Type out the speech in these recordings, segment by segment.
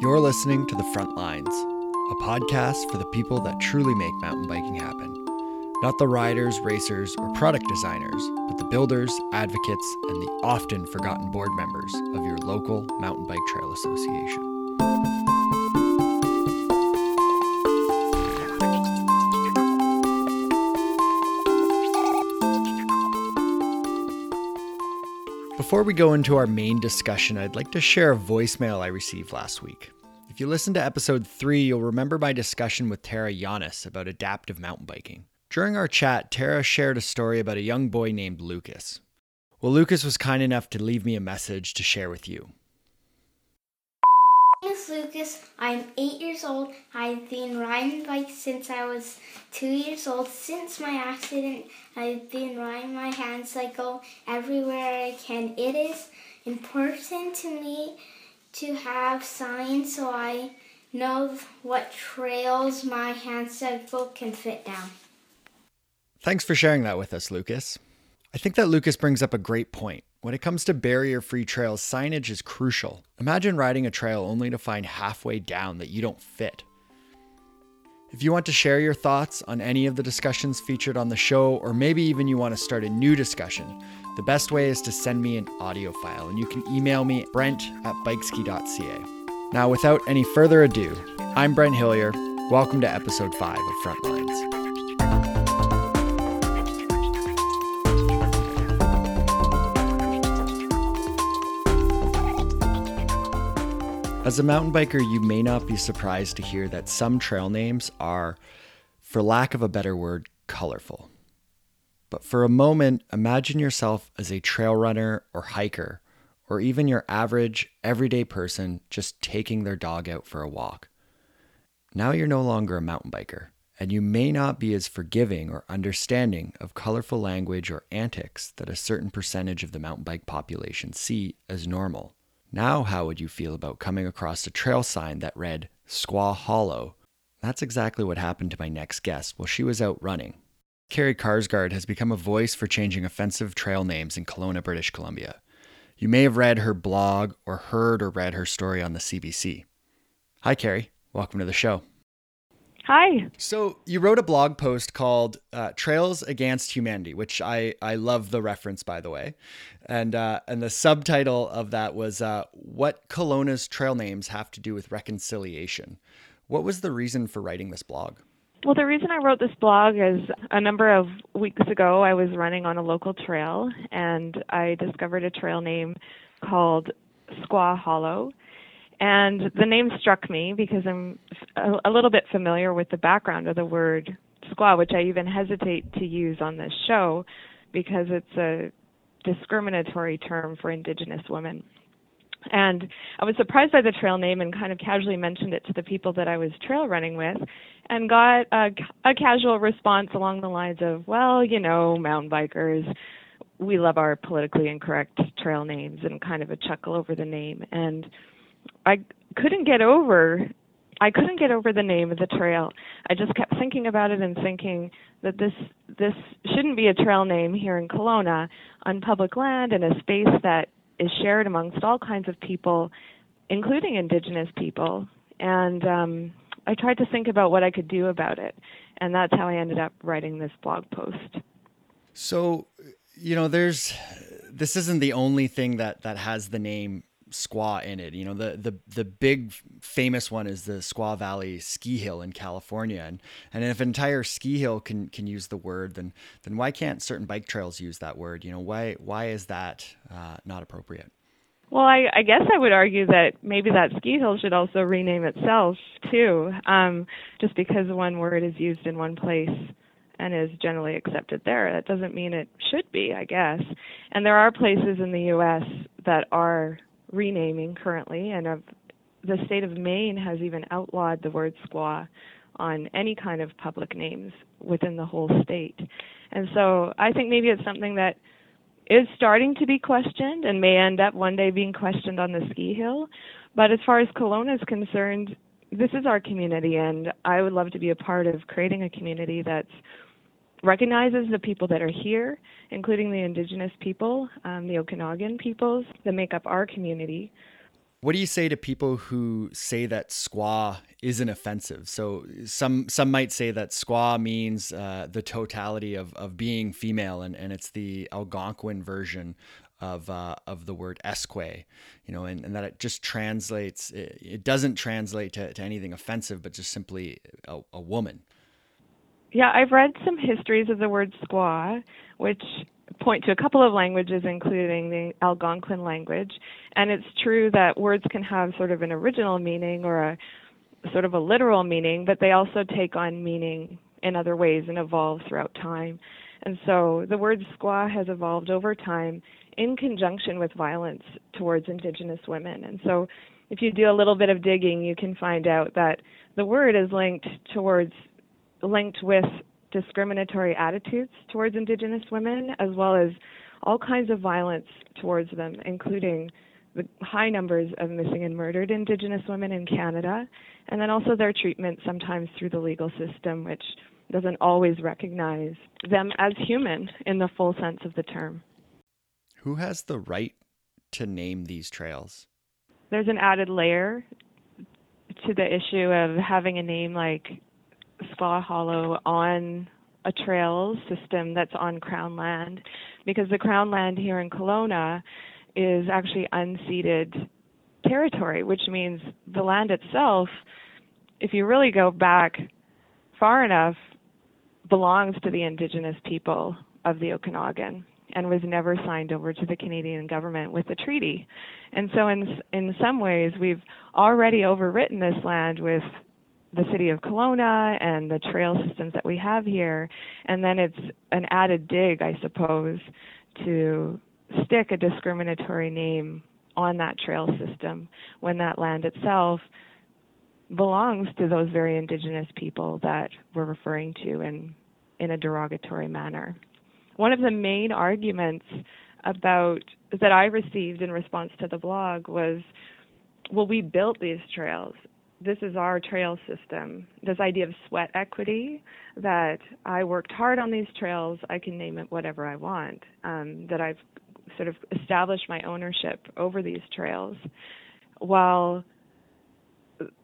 You're listening to The Front Lines, a podcast for the people that truly make mountain biking happen. Not the riders, racers, or product designers, but the builders, advocates, and the often forgotten board members of your local Mountain Bike Trail Association. Before we go into our main discussion, I'd like to share a voicemail I received last week. If you listened to episode 3, you'll remember my discussion with Tara Yanis about adaptive mountain biking. During our chat, Tara shared a story about a young boy named Lucas. Well, Lucas was kind enough to leave me a message to share with you. Lucas. I'm eight years old. I've been riding bikes since I was two years old. Since my accident, I've been riding my hand cycle everywhere I can. It is important to me to have signs so I know what trails my hand cycle can fit down. Thanks for sharing that with us, Lucas. I think that Lucas brings up a great point. When it comes to barrier free trails, signage is crucial. Imagine riding a trail only to find halfway down that you don't fit. If you want to share your thoughts on any of the discussions featured on the show, or maybe even you want to start a new discussion, the best way is to send me an audio file, and you can email me brent at bikeski.ca. Now, without any further ado, I'm Brent Hillier. Welcome to episode 5 of Frontlines. As a mountain biker, you may not be surprised to hear that some trail names are, for lack of a better word, colorful. But for a moment, imagine yourself as a trail runner or hiker, or even your average, everyday person just taking their dog out for a walk. Now you're no longer a mountain biker, and you may not be as forgiving or understanding of colorful language or antics that a certain percentage of the mountain bike population see as normal. Now, how would you feel about coming across a trail sign that read Squaw Hollow? That's exactly what happened to my next guest while she was out running. Carrie Karsgaard has become a voice for changing offensive trail names in Kelowna, British Columbia. You may have read her blog or heard or read her story on the CBC. Hi, Carrie. Welcome to the show. Hi. So you wrote a blog post called uh, "Trails Against Humanity," which I I love the reference by the way, and uh, and the subtitle of that was uh, "What Kelowna's trail names have to do with reconciliation." What was the reason for writing this blog? Well, the reason I wrote this blog is a number of weeks ago I was running on a local trail and I discovered a trail name called Squaw Hollow. And the name struck me because I'm a, a little bit familiar with the background of the word squaw, which I even hesitate to use on this show because it's a discriminatory term for Indigenous women. And I was surprised by the trail name and kind of casually mentioned it to the people that I was trail running with and got a, a casual response along the lines of, well, you know, mountain bikers, we love our politically incorrect trail names and kind of a chuckle over the name. And I couldn't get over I couldn't get over the name of the trail. I just kept thinking about it and thinking that this this shouldn't be a trail name here in Kelowna on public land in a space that is shared amongst all kinds of people, including indigenous people. And um, I tried to think about what I could do about it, and that's how I ended up writing this blog post. So, you know, there's this isn't the only thing that that has the name squaw in it. You know, the the the big famous one is the Squaw Valley ski hill in California. And and if an entire ski hill can can use the word, then then why can't certain bike trails use that word? You know, why why is that uh, not appropriate? Well, I, I guess I would argue that maybe that ski hill should also rename itself too, um, just because one word is used in one place and is generally accepted there. That doesn't mean it should be, I guess. And there are places in the U.S. that are renaming currently, and of, the state of Maine has even outlawed the word squaw on any kind of public names within the whole state. And so I think maybe it's something that is starting to be questioned and may end up one day being questioned on the ski hill. But as far as Kelowna is concerned, this is our community, and I would love to be a part of creating a community that's recognizes the people that are here, including the indigenous people, um, the Okanagan peoples that make up our community, What do you say to people who say that squaw isn't offensive? So some some might say that squaw means uh, the totality of, of being female, and, and it's the Algonquin version of uh, of the word esque, you know, and, and that it just translates. It, it doesn't translate to, to anything offensive, but just simply a, a woman. Yeah, I've read some histories of the word squaw, which point to a couple of languages, including the Algonquin language. And it's true that words can have sort of an original meaning or a sort of a literal meaning, but they also take on meaning in other ways and evolve throughout time. And so the word squaw has evolved over time in conjunction with violence towards Indigenous women. And so if you do a little bit of digging, you can find out that the word is linked towards linked with discriminatory attitudes towards Indigenous women, as well as all kinds of violence towards them, including the high numbers of missing and murdered Indigenous women in Canada, and then also their treatment sometimes through the legal system, which doesn't always recognize them as human in the full sense of the term. Who has the right to name these trails? There's an added layer to the issue of having a name like Squaw Hollow on a trail system that's on Crown land because the Crown land here in Kelowna is actually unceded territory, which means the land itself, if you really go back far enough, belongs to the indigenous people of the Okanagan and was never signed over to the Canadian government with a treaty. And so in in some ways we've already overwritten this land with the city of Kelowna and the trail systems that we have here. And then it's an added dig, I suppose, to stick a discriminatory name on that trail system when that land itself belongs to those very indigenous people that we're referring to in in a derogatory manner. One of the main arguments about that I received in response to the blog was well we built these trails this is our trail system. This idea of sweat equity that I worked hard on these trails, I can name it whatever I want. Um, that I've sort of established my ownership over these trails. While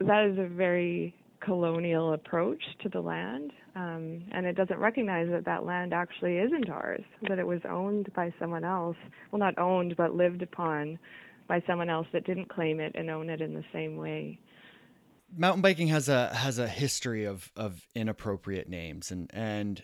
that is a very colonial approach to the land, um, and it doesn't recognize that that land actually isn't ours, that it was owned by someone else. Well, not owned, but lived upon by someone else that didn't claim it and own it in the same way mountain biking has a has a history of of inappropriate names. And and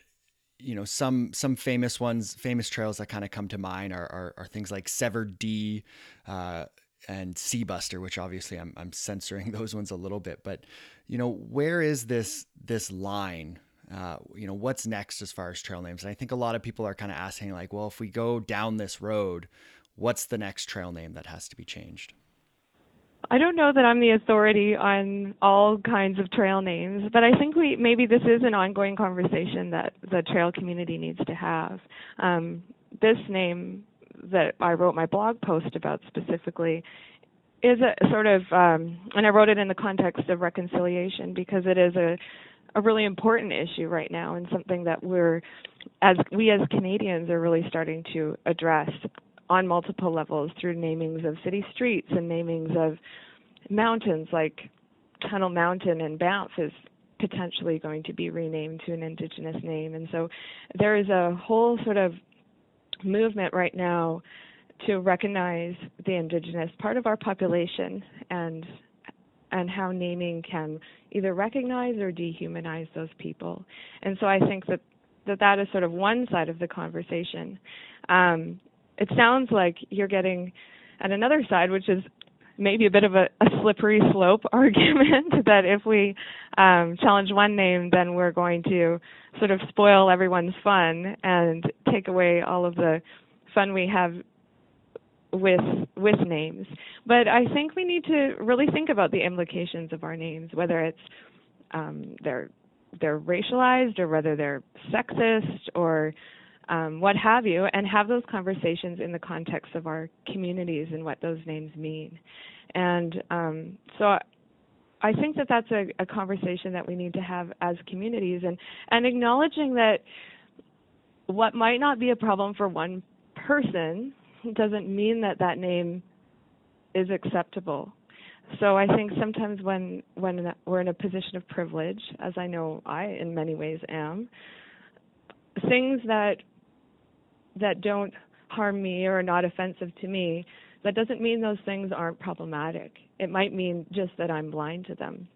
you know some some famous ones famous trails that kind of come to mind are are, are things like severed d uh, and seabuster which obviously I'm, I'm censoring those ones a little bit. But you know where is this this line? Uh, you know what's next as far as trail names? And i think a lot of people are kind of asking like well if we go down this road what's the next trail name that has to be changed I don't know that I'm the authority on all kinds of trail names, but I think we maybe this is an ongoing conversation that the trail community needs to have. Um, this name that I wrote my blog post about specifically is a sort of, um, and I wrote it in the context of reconciliation because it is a a really important issue right now and something that we're as we as Canadians are really starting to address on multiple levels through namings of city streets and namings of mountains like Tunnel Mountain and Banff is potentially going to be renamed to an indigenous name. And so there is a whole sort of movement right now to recognize the indigenous part of our population and and how naming can either recognize or dehumanize those people. And so I think that that, that is sort of one side of the conversation. Um, it sounds like you're getting at another side, which is maybe a bit of a, a slippery slope argument that if we um, challenge one name, then we're going to sort of spoil everyone's fun and take away all of the fun we have with with names. But I think we need to really think about the implications of our names, whether it's um, they're they're racialized or whether they're sexist or um, what have you, and have those conversations in the context of our communities and what those names mean. And um, so I think that that's a, a, conversation that we need to have as communities, and and acknowledging that what might not be a problem for one person doesn't mean that that name is acceptable So I think sometimes when when we're in a position of privilege, as I know I in many ways am, things that that don't harm me or are not offensive to me, that doesn't mean those things aren't problematic. It might mean just that I'm blind to them.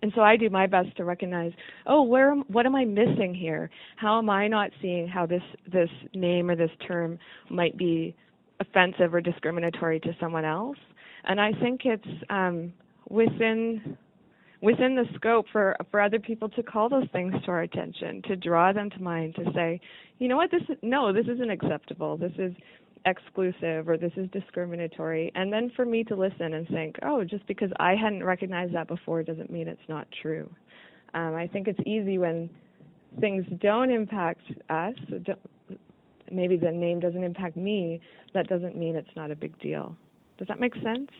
And so I do my best to recognize, oh, where what am I missing here? How am I not seeing how this this name or this term might be offensive or discriminatory to someone else? and I think it's um, within within the scope for for other people to call those things to our attention, to draw them to mind, to say, you know what, this is, no, this isn't acceptable. This is exclusive or this is discriminatory and then for me to listen and think oh just because i hadn't recognized that before doesn't mean it's not true um, i think it's easy when things don't impact us maybe the name doesn't impact me that doesn't mean it's not a big deal does that make sense?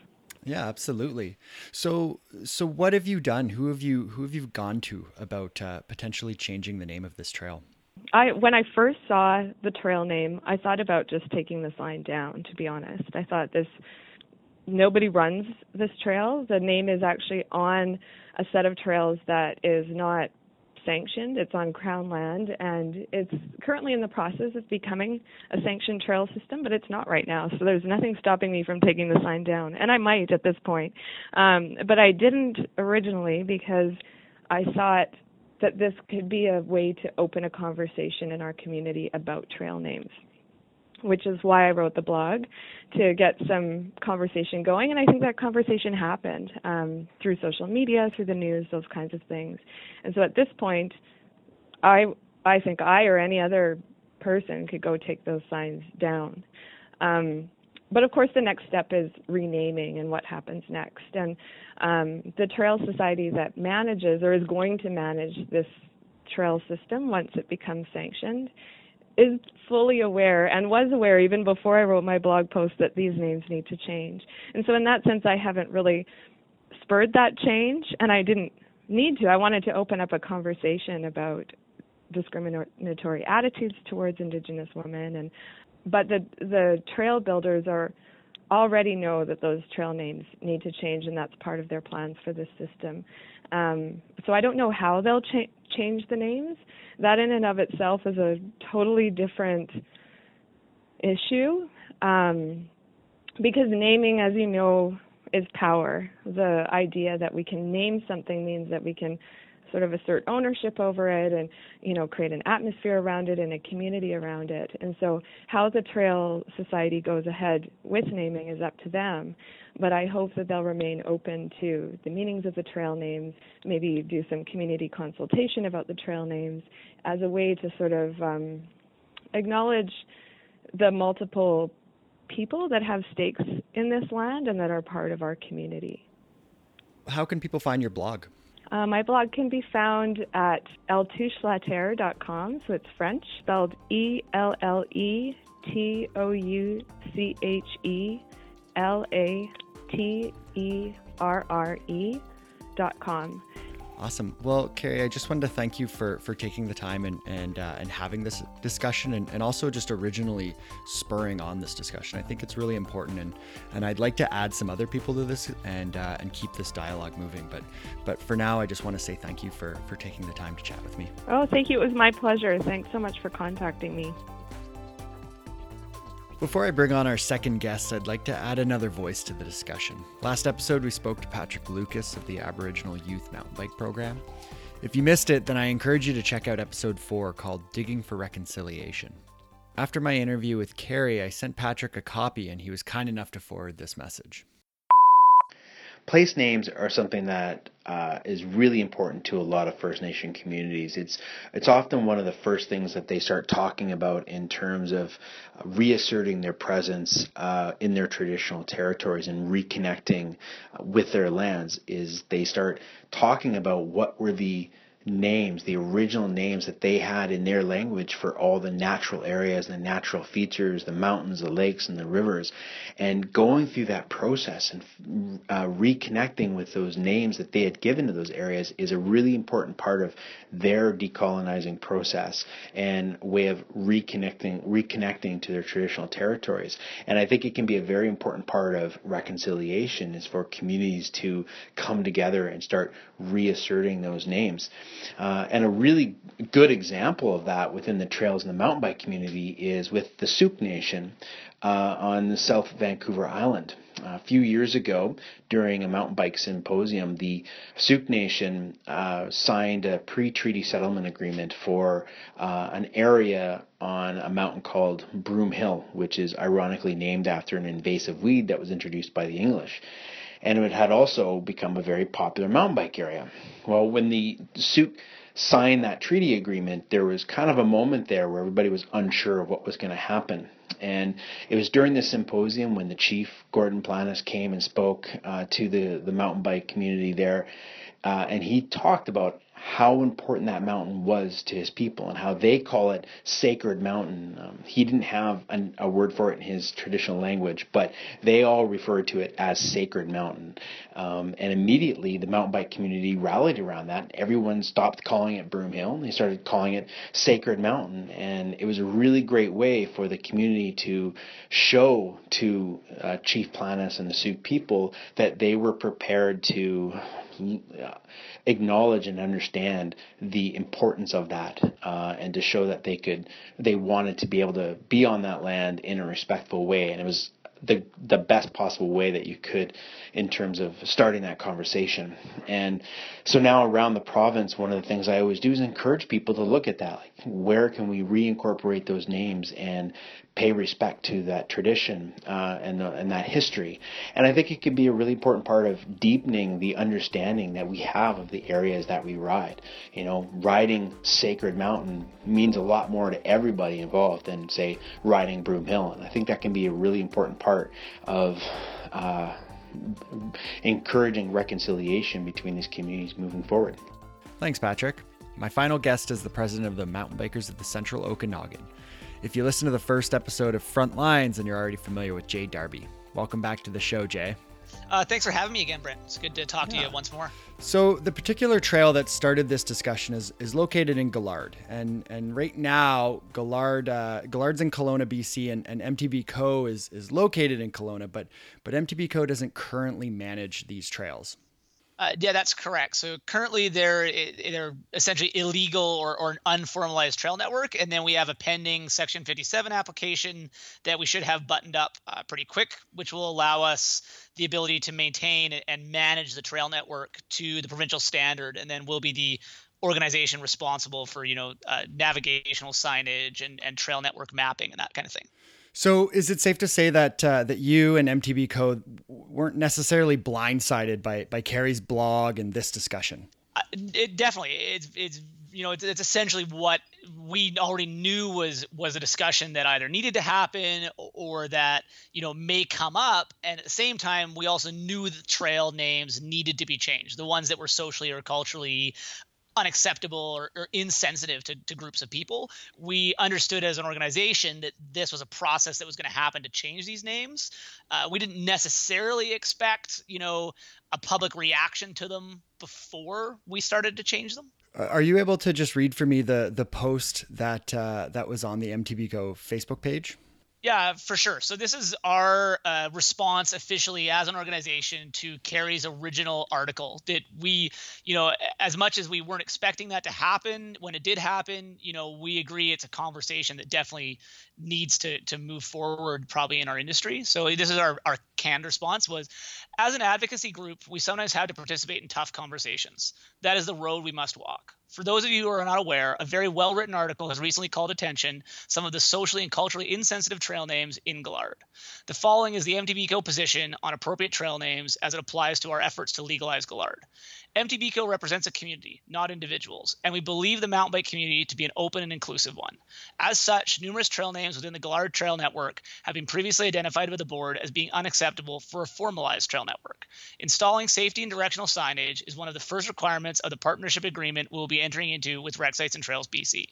Yeah, absolutely. So, so what have you done? Who have you who have you gone to about uh, potentially changing the name of this trail? I when I first saw the trail name, I thought about just taking the sign down. To be honest, I thought this nobody runs this trail. The name is actually on a set of trails that is not sanctioned. It's on Crown land, and it's currently in the process of becoming a sanctioned trail system, but it's not right now. So there's nothing stopping me from taking the sign down, and I might at this point. Um, but I didn't originally because I thought that this could be a way to open a conversation in our community about trail names which is why I wrote the blog to get some conversation going. And I think that conversation happened um, through social media, through the news, those kinds of things. And so at this point, I I think I or any other person could go take those signs down. Um, but of course, the next step is renaming and what happens next. And um, the Trail Society that manages or is going to manage this trail system once it becomes sanctioned is fully aware and was aware even before I wrote my blog post that these names need to change. And so in that sense I haven't really spurred that change and I didn't need to. I wanted to open up a conversation about discriminatory attitudes towards indigenous women and but the the trail builders are already know that those trail names need to change and that's part of their plans for this system. Um, so I don't know how they'll cha- change the names. That in and of itself is a totally different issue um, because naming, as you know, is power. The idea that we can name something means that we can sort of assert ownership over it and you know create an atmosphere around it and a community around it. And so how the trail society goes ahead with naming is up to them. But i hope that they'll remain open to the meanings of the trail names maybe do some community consultation about the trail names as a way to sort of um, acknowledge the multiple people that have stakes in this land and that are part of our community. How can people find your blog uh, my blog can be found at elletouchelaterre.com, so it's French, spelled E L L E T O U C H E L A T E R R E dot com. Awesome. Well, Carrie, I just wanted to thank you for for taking the time and and uh, and having this discussion, and, and also just originally spurring on this discussion. I think it's really important, and and I'd like to add some other people to this and uh, and keep this dialogue moving. But but for now, I just want to say thank you for for taking the time to chat with me. Oh, thank you. It was my pleasure. Thanks so much for contacting me. Before I bring on our second guest, I'd like to add another voice to the discussion. Last episode, we spoke to Patrick Lucas of the Aboriginal Youth Mountain Bike Program. If you missed it, then I encourage you to check out episode 4 called Digging for Reconciliation. After my interview with Carrie, I sent Patrick a copy and he was kind enough to forward this message place names are something that uh, is really important to a lot of First Nation communities. It's it's often one of the first things that they start talking about in terms of reasserting their presence uh, in their traditional territories and reconnecting with their lands. Is they start talking about what were the names, the original names that they had in their language for all the natural areas, the natural features, the mountains, the lakes, and the rivers. And going through that process and uh, reconnecting with those names that they had given to those areas is a really important part of their decolonizing process and way of reconnecting reconnecting to their traditional territories. And I think it can be a very important part of reconciliation is for communities to come together and start reasserting those names. Uh, and a really good example of that within the trails and the mountain bike community is with the T'Sou-ke Nation uh, on the South Vancouver Island. A few years ago, during a mountain bike symposium, the T'Sou-ke Nation uh, signed a pre-treaty settlement agreement for uh, an area on a mountain called Broom Hill, which is ironically named after an invasive weed that was introduced by the English and it had also become a very popular mountain bike area. Well, when the T'Sou-ke signed that treaty agreement, there was kind of a moment there where everybody was unsure of what was going to happen. And it was during the symposium when the chief, Gordon Planes, came and spoke uh, to the, the mountain bike community there. Uh, and he talked about how important that mountain was to his people and how they call it sacred mountain. Um, he didn't have an, a word for it in his traditional language, but they all referred to it as sacred mountain. Um, and immediately the mountain bike community rallied around that. Everyone stopped calling it Broom Hill and they started calling it Sacred Mountain. And it was a really great way for the community to show to uh, Chief Planes and the T'Sou-ke people that they were prepared to acknowledge and understand the importance of that, uh, and to show that they could, they wanted to be able to be on that land in a respectful way, and it was the the best possible way that you could in terms of starting that conversation. And so now around the province, one of the things I always do is encourage people to look at that. Where can we reincorporate those names and pay respect to that tradition uh, and, the, and that history. And I think it can be a really important part of deepening the understanding that we have of the areas that we ride. You know, riding Sacred Mountain means a lot more to everybody involved than, say, riding Broom Hill. And I think that can be a really important part of. Uh, encouraging reconciliation between these communities moving forward. Thanks, Patrick. My final guest is the president of the Mountain Bikers of the Central Okanagan. If you listen to the first episode of Front Lines, and you're already familiar with Jay Darby. Welcome back to the show, Jay. Uh, thanks for having me again, Brent. It's good to talk yeah. to you once more. So the particular trail that started this discussion is is located in Gillard, and and right now Gillard uh, Gillard's in Kelowna, BC, and, and MTB Co is is located in Kelowna, but but MTB Co doesn't currently manage these trails. Uh, yeah, that's correct. So currently they're they're essentially illegal or, or an unformalized trail network, and then we have a pending Section 57 application that we should have buttoned up uh, pretty quick, which will allow us the ability to maintain and manage the trail network to the provincial standard, and then we'll be the organization responsible for you know uh, navigational signage and, and trail network mapping and that kind of thing. So, is it safe to say that uh, that you and MTB Co weren't necessarily blindsided by by Carrie's blog and this discussion? Uh, it definitely it's it's you know it's, it's essentially what we already knew was was a discussion that either needed to happen or that you know may come up and at the same time we also knew the trail names needed to be changed the ones that were socially or culturally unacceptable or, or insensitive to, to, groups of people. We understood as an organization that this was a process that was going to happen to change these names. Uh, we didn't necessarily expect, you know, a public reaction to them before we started to change them. Uh, are you able to just read for me the the post that uh, that was on the MTBCO Facebook page? Yeah, for sure. So this is our uh, response officially as an organization to Carrie's original article that we, you know, as much as we weren't expecting that to happen, when it did happen, you know, we agree it's a conversation that definitely needs to to move forward probably in our industry. So this is our our canned response was as an advocacy group, we sometimes have to participate in tough conversations. That is the road we must walk. For those of you who are not aware, a very well written article has recently called attention some of the socially and culturally insensitive trail names in Gillard. The following is the MTBCO position on appropriate trail names as it applies to our efforts to legalize Gillard. MTBCO represents a community, not individuals, and we believe the mountain bike community to be an open and inclusive one. As such, numerous trail names within the Gillard Trail Network have been previously identified by the board as being unacceptable for a formalized trail network. Installing safety and directional signage is one of the first requirements of the partnership agreement we'll be entering into with Rec Sites and Trails BC.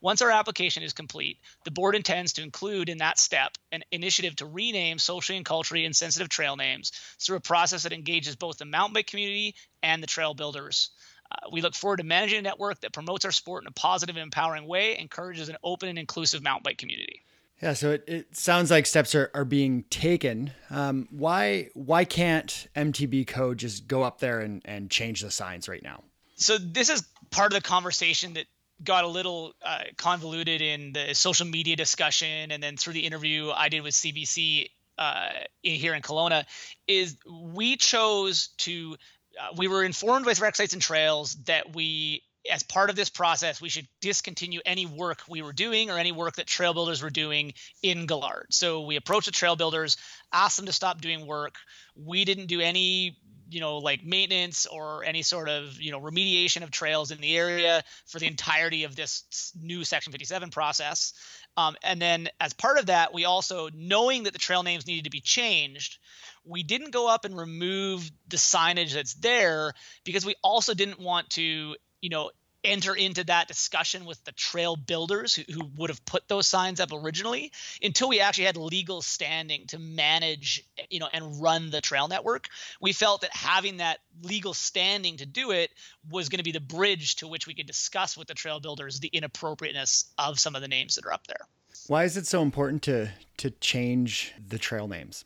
Once our application is complete, the board intends to include in that step an initiative to rename socially and culturally insensitive trail names through a process that engages both the mountain bike community and the trail builders. Uh, we look forward to managing a network that promotes our sport in a positive and empowering way, encourages an open and inclusive mountain bike community. Yeah, so it, it sounds like steps are, are being taken. Um, why why can't MTB Co just go up there and, and change the signs right now? So this is part of the conversation that got a little uh, convoluted in the social media discussion and then through the interview I did with CBC uh, in, here in Kelowna is we chose to Uh, we were informed with rec sites and trails that we as part of this process, we should discontinue any work we were doing or any work that trail builders were doing in Gillard. So we approached the trail builders, asked them to stop doing work. We didn't do any, you know, like maintenance or any sort of, you know, remediation of trails in the area for the entirety of this new Section 57 process. Um, and then as part of that, we also, knowing that the trail names needed to be changed, we didn't go up and remove the signage that's there because we also didn't want to you know enter into that discussion with the trail builders who, who would have put those signs up originally until we actually had legal standing to manage you know and run the trail network. We felt that having that legal standing to do it was going to be the bridge to which we could discuss with the trail builders the inappropriateness of some of the names that are up there. Why is it so important to to change the trail names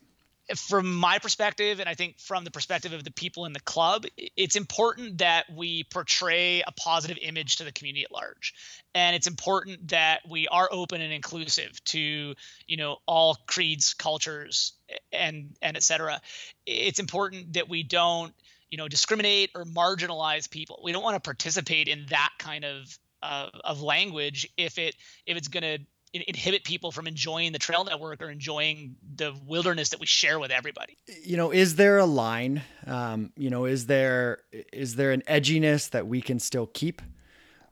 from my perspective, and I think from the perspective of the people in the club, it's important that we portray a positive image to the community at large, and it's important that we are open and inclusive to you know all creeds, cultures, and and etc. It's important that we don't you know discriminate or marginalize people. We don't want to participate in that kind of of language if it if it's going to inhibit people from enjoying the trail network or enjoying the wilderness that we share with everybody. You know, is there a line? Um, you know, is there is there an edginess that we can still keep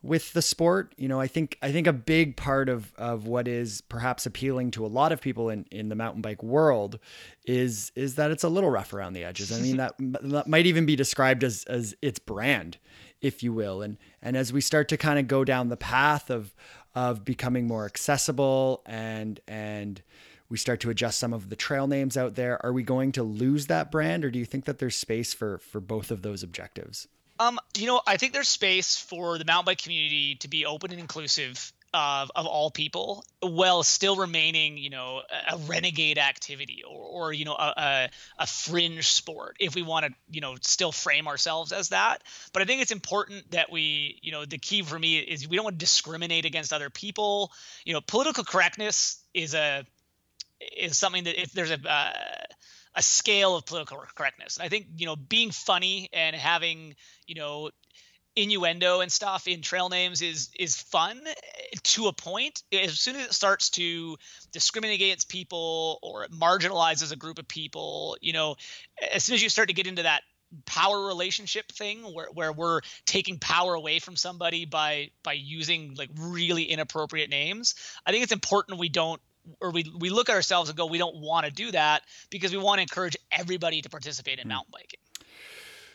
with the sport? You know, I think I think a big part of of what is perhaps appealing to a lot of people in in the mountain bike world is is that it's a little rough around the edges. I mean, that, that might even be described as as its brand, if you will. And and as we start to kind of go down the path of of becoming more accessible and and we start to adjust some of the trail names out there. Are we going to lose that brand or do you think that there's space for for both of those objectives? Um you know i think there's space for the mountain bike community to be open and inclusive of, of all people while still remaining you know a renegade activity or, or you know a, a, a fringe sport if we want to you know still frame ourselves as that but i think it's important that we you know the key for me is we don't want to discriminate against other people you know political correctness is a is something that if there's a uh, a scale of political correctness. And I think you know being funny and having you know innuendo and stuff in trail names is is fun to a point as soon as it starts to discriminate against people or it marginalizes a group of people you know as soon as you start to get into that power relationship thing where, where we're taking power away from somebody by by using like really inappropriate names i think it's important we don't or we we look at ourselves and go we don't want to do that because we want to encourage everybody to participate in mm. mountain biking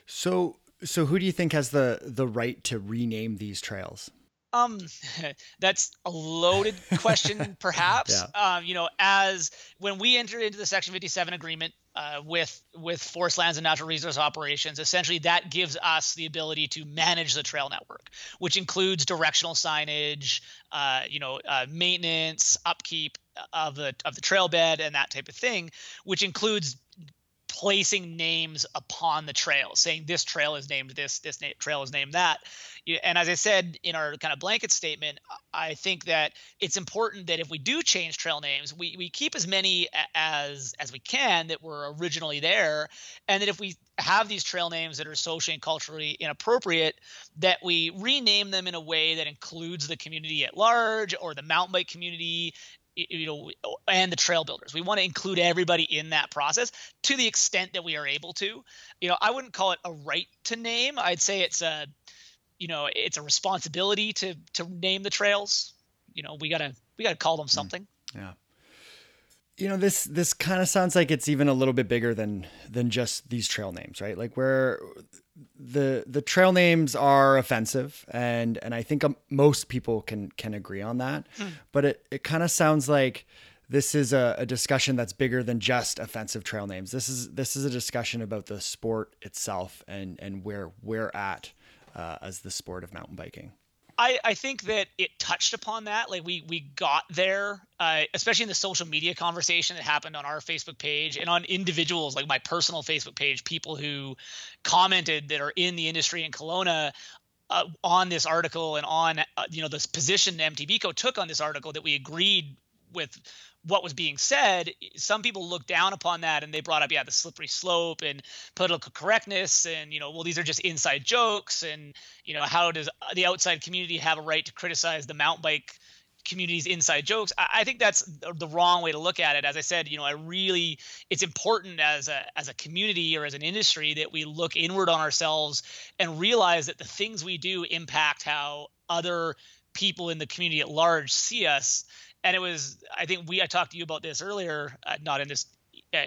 so so who do you think has the the right to rename these trails? Um, that's a loaded question, perhaps. Yeah. Um, you know, as when we entered into the Section 57 agreement uh, with with Forest Lands and Natural Resource Operations, essentially that gives us the ability to manage the trail network, which includes directional signage, uh, you know, uh, maintenance, upkeep of the of the trail bed, and that type of thing, which includes placing names upon the trail, saying this trail is named this, this na- trail is named that. And as I said in our kind of blanket statement, I think that it's important that if we do change trail names, we, we keep as many as as we can that were originally there, and that if we have these trail names that are socially and culturally inappropriate, that we rename them in a way that includes the community at large or the mountain bike community you know and the trail builders. We want to include everybody in that process to the extent that we are able to. You know i wouldn't call it a right to name. I'd say it's a you know it's a responsibility to to name the trails. You know we gotta we gotta call them hmm. something. Yeah. You know this this kind of sounds like it's even a little bit bigger than than just these trail names right? Like where the the trail names are offensive and and i think um, most people can can agree on that. Hmm. but it it kind of sounds like this is a, a, discussion that's bigger than just offensive trail names. This is this is a discussion about the sport itself and and where we're at uh, as the sport of mountain biking I, I think that it touched upon that. Like we we got there, uh, especially in the social media conversation that happened on our Facebook page and on individuals like my personal Facebook page, people who commented that are in the industry in Kelowna uh, on this article and on uh, you know this position MTBco took on this article that we agreed with what was being said, some people looked down upon that and they brought up, yeah, the slippery slope and political correctness and, you know, well, these are just inside jokes. And, you know, how does the outside community have a right to criticize the mountain bike community's inside jokes? I, think that's the wrong way to look at it. As I said, you know, I really, it's important as a, as a community or as an industry that we look inward on ourselves and realize that the things we do impact how other people in the community at large see us and it was I think we I talked to you about this earlier, uh, not in this uh,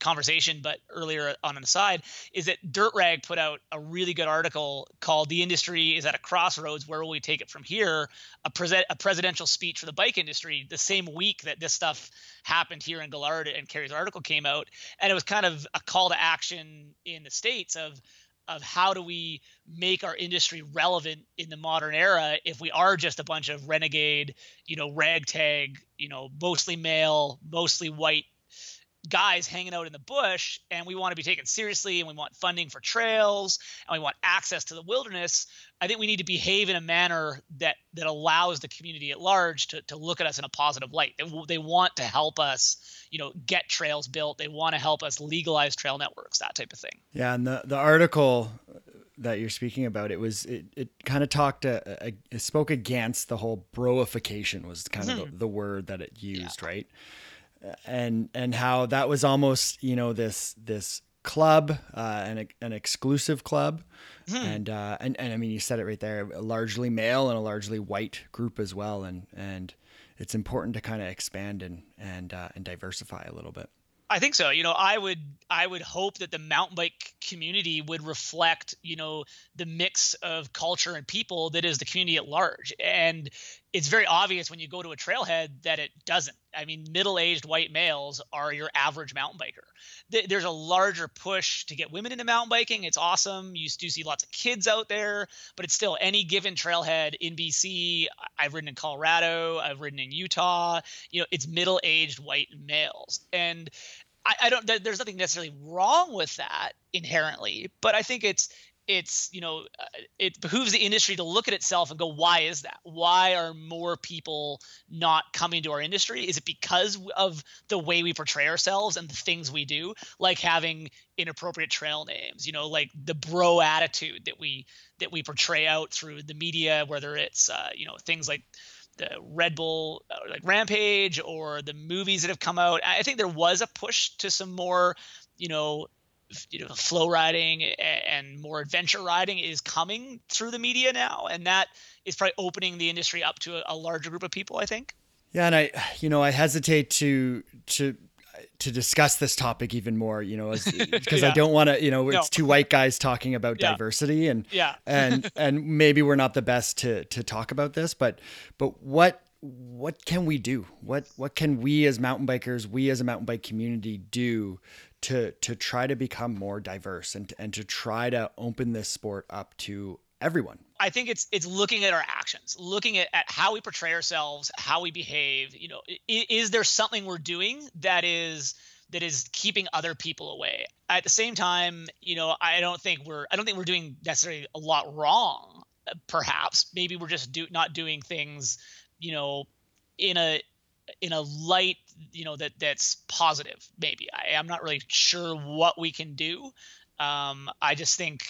conversation, but earlier on the side, is that Dirt Rag put out a really good article called "The Industry is at a Crossroads. Where will we take it from here?" A, pre- a presidential speech for the bike industry. The same week that this stuff happened here in Gillard and Carrie's article came out, and it was kind of a call to action in the states of of how do we make our industry relevant in the modern era if we are just a bunch of renegade, you know, ragtag, you know, mostly male, mostly white guys hanging out in the bush and we want to be taken seriously and we want funding for trails and we want access to the wilderness i think we need to behave in a manner that that allows the community at large to, to look at us in a positive light they, they want to help us you know get trails built they want to help us legalize trail networks that type of thing yeah and the the article that you're speaking about it was it, it kind of talked uh, uh, it spoke against the whole broification was kind mm-hmm. of the, the, word that it used yeah. right and and how that was almost you know this this club, uh, an an exclusive club, hmm. and uh, and and I mean you said it right there, largely male and a largely white group as well, and and it's important to kind of expand and and uh, and diversify a little bit. I think so. You know, I would I would hope that the mountain bike community would reflect, you know, the mix of culture and people that is the community at large. And it's very obvious when you go to a trailhead that it doesn't. I mean, middle-aged white males are your average mountain biker. There's a larger push to get women into mountain biking. It's awesome. You do see lots of kids out there, but it's still any given trailhead in BC. I've ridden in Colorado. I've ridden in Utah. You know, it's middle-aged white males, and I, I don't. There's nothing necessarily wrong with that inherently, but I think it's it's you know uh, it behooves the industry to look at itself and go why is that why are more people not coming to our industry is it because of the way we portray ourselves and the things we do like having inappropriate trail names you know like the bro attitude that we that we portray out through the media whether it's uh, you know things like the Red Bull uh, like Rampage or the movies that have come out. I think there was a push to some more, you know, you know, flow riding and more adventure riding is coming through the media now, and that is probably opening the industry up to a, a larger group of people. I think. Yeah, and I, you know, I hesitate to to to discuss this topic even more, you know, because yeah. I don't want to, you know, it's no. two white guys talking about yeah. diversity and yeah. and and maybe we're not the best to to talk about this, but but what what can we do? What what can we as mountain bikers, we as a mountain bike community do to to try to become more diverse and and to try to open this sport up to everyone. I think it's it's looking at our actions, looking at, at how we portray ourselves, how we behave. You know, is, is there something we're doing that is that is keeping other people away? At the same time, you know, I don't think we're I don't think we're doing necessarily a lot wrong. Perhaps maybe we're just do not doing things, you know, in a in a light you know that that's positive maybe. I, i'm not really sure what we can do. Um, i just think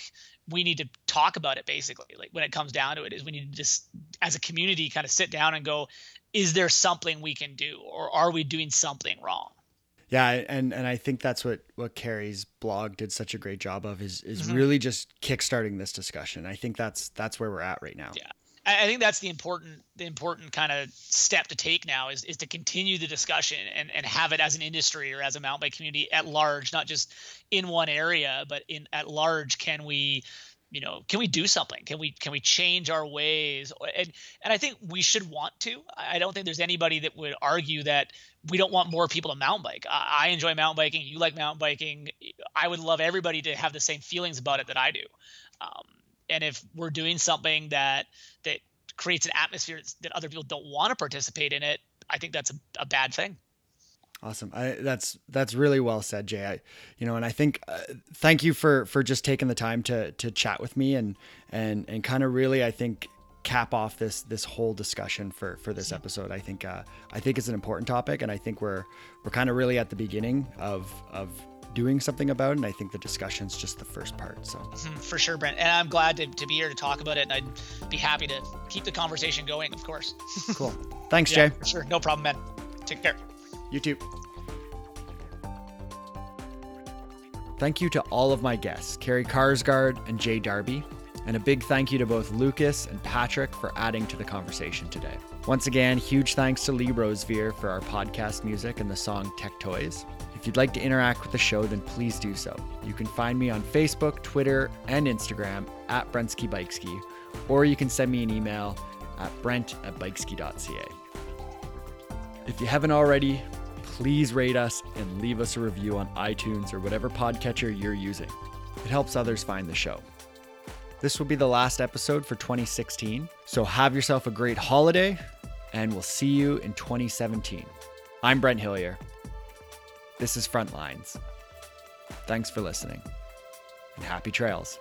we need to talk about it basically. Like when it comes down to it is we need to just as a community kind of sit down and go is there something we can do or are we doing something wrong? Yeah and and i think that's what what carrie's blog did such a great job of is is mm-hmm. really just kickstarting this discussion. I think that's that's where we're at right now. Yeah I think that's the important the important kind of step to take now is is to continue the discussion and and have it as an industry or as a mountain bike community at large, not just in one area, but in at large. Can we you know can we do something? Can we can we change our ways? And and i think we should want to. I don't think there's anybody that would argue that we don't want more people to mountain bike. I, I enjoy mountain biking. You like mountain biking. I would love everybody to have the same feelings about it that i do. Um, and if we're doing something that that creates an atmosphere that other people don't want to participate in it i think that's a, a bad thing Awesome. I, that's that's really well said, Jay. I, you know, and I think uh, thank you for for just taking the time to to chat with me and and and kind of really I think cap off this this whole discussion for for this episode. I think uh, I think it's an important topic, and I think we're we're kind of really at the beginning of of doing something about it. And I think the discussion's just the first part. So mm-hmm, for sure, Brent. And I'm glad to, to be here to talk about it. And I'd be happy to keep the conversation going, of course. cool. Thanks, yeah, Jay. For sure. No problem, man. Take care. You too. Thank you to all of my guests, Carrie Karsgaard and Jay Darby, and a big thank you to both Lucas and Patrick for adding to the conversation today. Once again, huge thanks to Lee Rosevear for our podcast music and the song Tech Toys. If you'd like to interact with the show, then please do so. You can find me on Facebook, Twitter, and Instagram at Brensky Bikeski, or you can send me an email at brent at bikeski.ca. If you haven't already, please rate us and leave us a review on iTunes or whatever podcatcher you're using. It helps others find the show. This will be the last episode for 2016, so have yourself a great holiday, and we'll see you in 2017. I'm Brent Hillier. This is Frontlines. Thanks for listening, and happy trails.